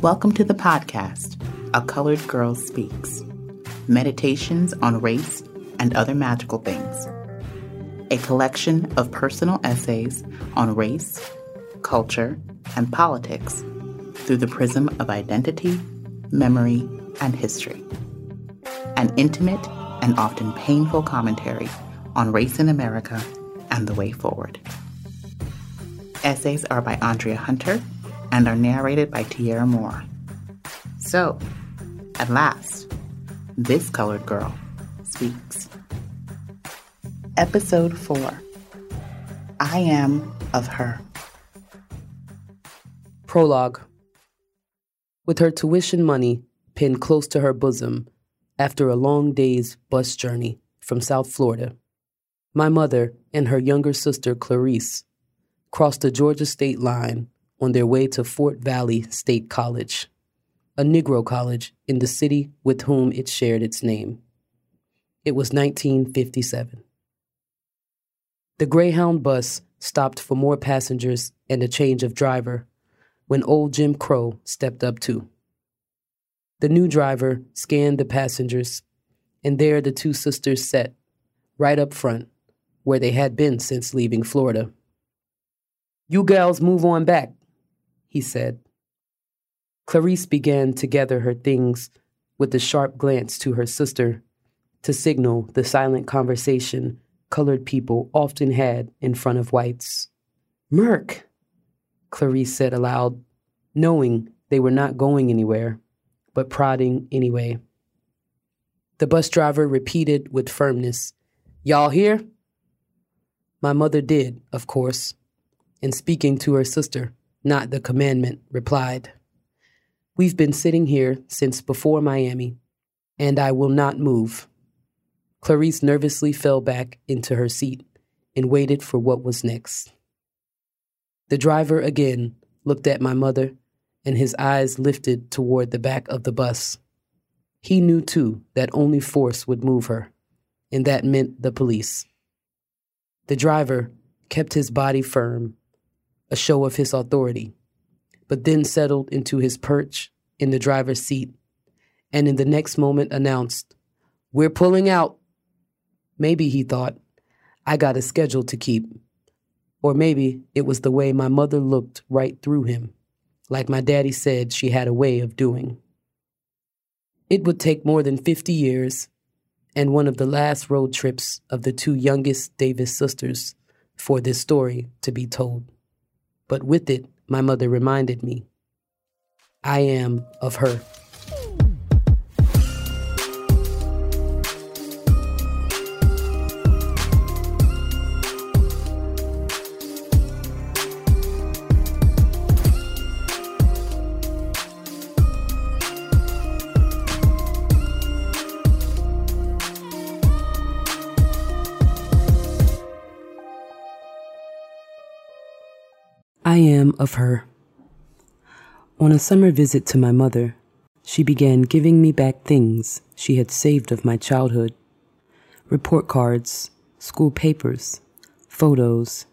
Welcome to the podcast, A Colored Girl Speaks Meditations on Race and Other Magical Things. A collection of personal essays on race, culture, and politics through the prism of identity, memory, and history. An intimate and often painful commentary on race in America and the way forward. Essays are by Andrea Hunter and are narrated by Tierra Moore. So, at last, this colored girl speaks. Episode 4 I Am of Her. Prologue. With her tuition money pinned close to her bosom after a long day's bus journey from South Florida, my mother and her younger sister Clarice crossed the Georgia state line on their way to Fort Valley State College, a Negro college in the city with whom it shared its name. It was 1957. The Greyhound bus stopped for more passengers and a change of driver when old Jim Crow stepped up too. The new driver scanned the passengers, and there the two sisters sat, right up front, where they had been since leaving Florida. You gals move on back, he said. Clarice began to gather her things with a sharp glance to her sister to signal the silent conversation colored people often had in front of whites. Merk, Clarice said aloud, knowing they were not going anywhere, but prodding anyway. The bus driver repeated with firmness, Y'all hear? My mother did, of course, and speaking to her sister, not the commandment, replied, We've been sitting here since before Miami, and I will not move. Clarice nervously fell back into her seat and waited for what was next. The driver again looked at my mother, and his eyes lifted toward the back of the bus. He knew, too, that only force would move her, and that meant the police. The driver kept his body firm a show of his authority, but then settled into his perch in the driver's seat and in the next moment announced, We're pulling out. Maybe he thought, I got a schedule to keep. Or maybe it was the way my mother looked right through him, like my daddy said she had a way of doing. It would take more than 50 years and one of the last road trips of the two youngest Davis sisters for this story to be told but with it, my mother reminded me I am of her. Of her. On a summer visit to my mother, she began giving me back things she had saved of my childhood report cards, school papers, photos,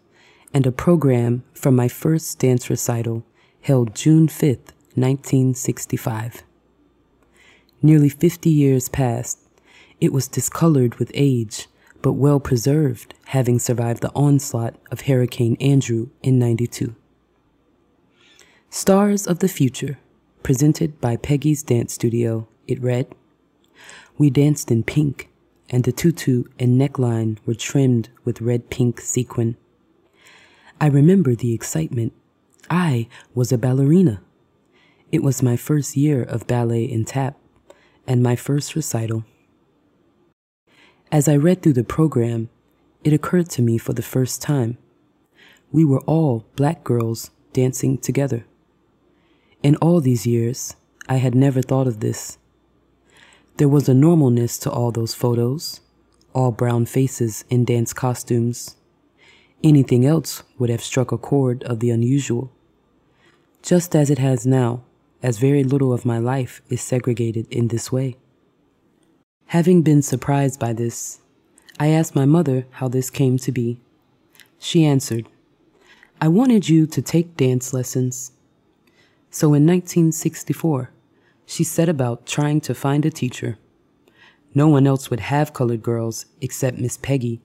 and a program from my first dance recital held June 5th, 1965. Nearly 50 years passed. It was discolored with age, but well preserved, having survived the onslaught of Hurricane Andrew in 92. Stars of the Future, presented by Peggy's Dance Studio, it read, We danced in pink, and the tutu and neckline were trimmed with red pink sequin. I remember the excitement. I was a ballerina. It was my first year of ballet and tap, and my first recital. As I read through the program, it occurred to me for the first time. We were all black girls dancing together. In all these years, I had never thought of this. There was a normalness to all those photos, all brown faces in dance costumes. Anything else would have struck a chord of the unusual. Just as it has now, as very little of my life is segregated in this way. Having been surprised by this, I asked my mother how this came to be. She answered, I wanted you to take dance lessons So in 1964, she set about trying to find a teacher. No one else would have colored girls except Miss Peggy,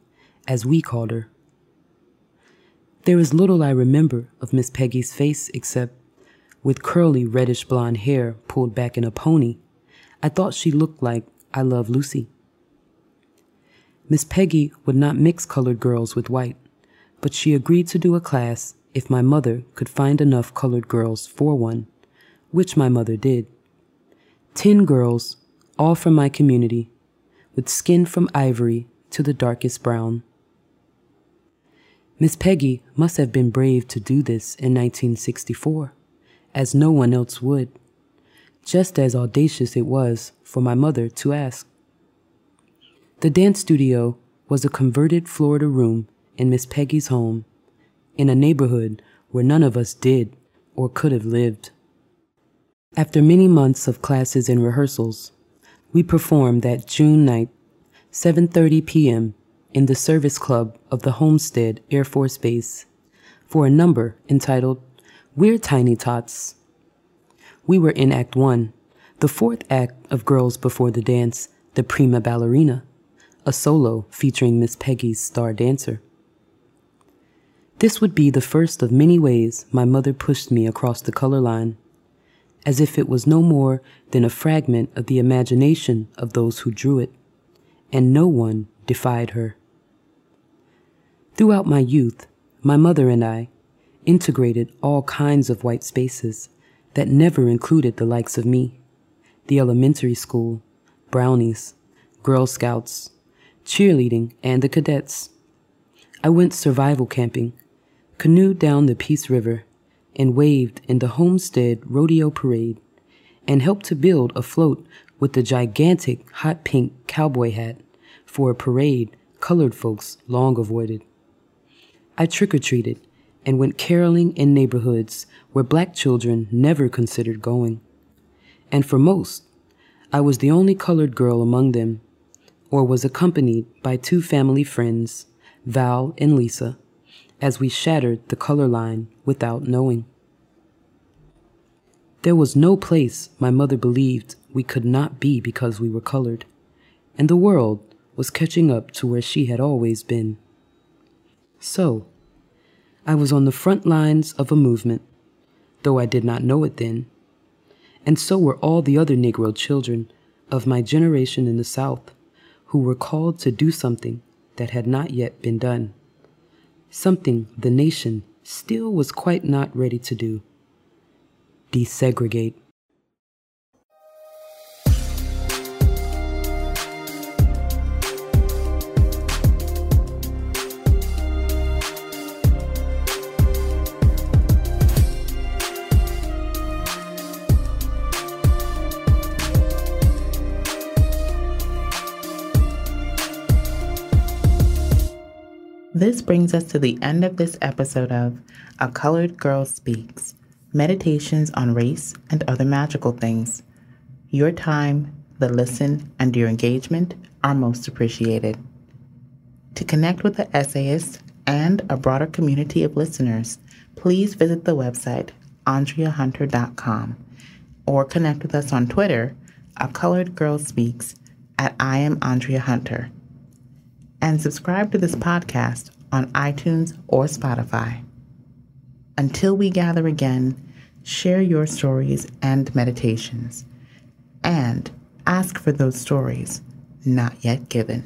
as we called her. There is little I remember of Miss Peggy's face except with curly reddish blonde hair pulled back in a pony, I thought she looked like I Love Lucy. Miss Peggy would not mix colored girls with white, but she agreed to do a class if my mother could find enough colored girls for one, which my mother did. Ten girls, all from my community, with skin from ivory to the darkest brown. Miss Peggy must have been brave to do this in 1964, as no one else would, just as audacious it was for my mother to ask. The dance studio was a converted Florida room in Miss Peggy's home, in a neighborhood where none of us did or could have lived. After many months of classes and rehearsals, we performed that June night, 7:30 p.m in the service club of the Homestead Air Force Base for a number entitled We're Tiny Tots. We were in Act One, the fourth act of Girls Before the Dance, The Prima Ballerina, a solo featuring Miss Peggy's star dancer. This would be the first of many ways my mother pushed me across the color line, as if it was no more than a fragment of the imagination of those who drew it, and no one defied her. Throughout my youth, my mother and I integrated all kinds of white spaces that never included the likes of me, the elementary school, brownies, Girl Scouts, cheerleading, and the cadets. I went survival camping, canoed down the Peace River, and waved in the Homestead Rodeo Parade, and helped to build a float with the gigantic hot pink cowboy hat for a parade colored folks long avoided. I trick or treated and went caroling in neighborhoods where black children never considered going. And for most, I was the only colored girl among them, or was accompanied by two family friends, Val and Lisa, as we shattered the color line without knowing. There was no place my mother believed we could not be because we were colored, and the world was catching up to where she had always been. So, I was on the front lines of a movement, though I did not know it then. And so were all the other Negro children of my generation in the South who were called to do something that had not yet been done. Something the nation still was quite not ready to do desegregate. This brings us to the end of this episode of A Colored Girl Speaks Meditations on Race and Other Magical Things. Your time, the listen, and your engagement are most appreciated. To connect with the essayist and a broader community of listeners, please visit the website andreahunter.com or connect with us on Twitter, A Colored Girl Speaks, at I am Andrea Hunter and subscribe to this podcast on iTunes or Spotify. Until we gather again, share your stories and meditations, and ask for those stories not yet given.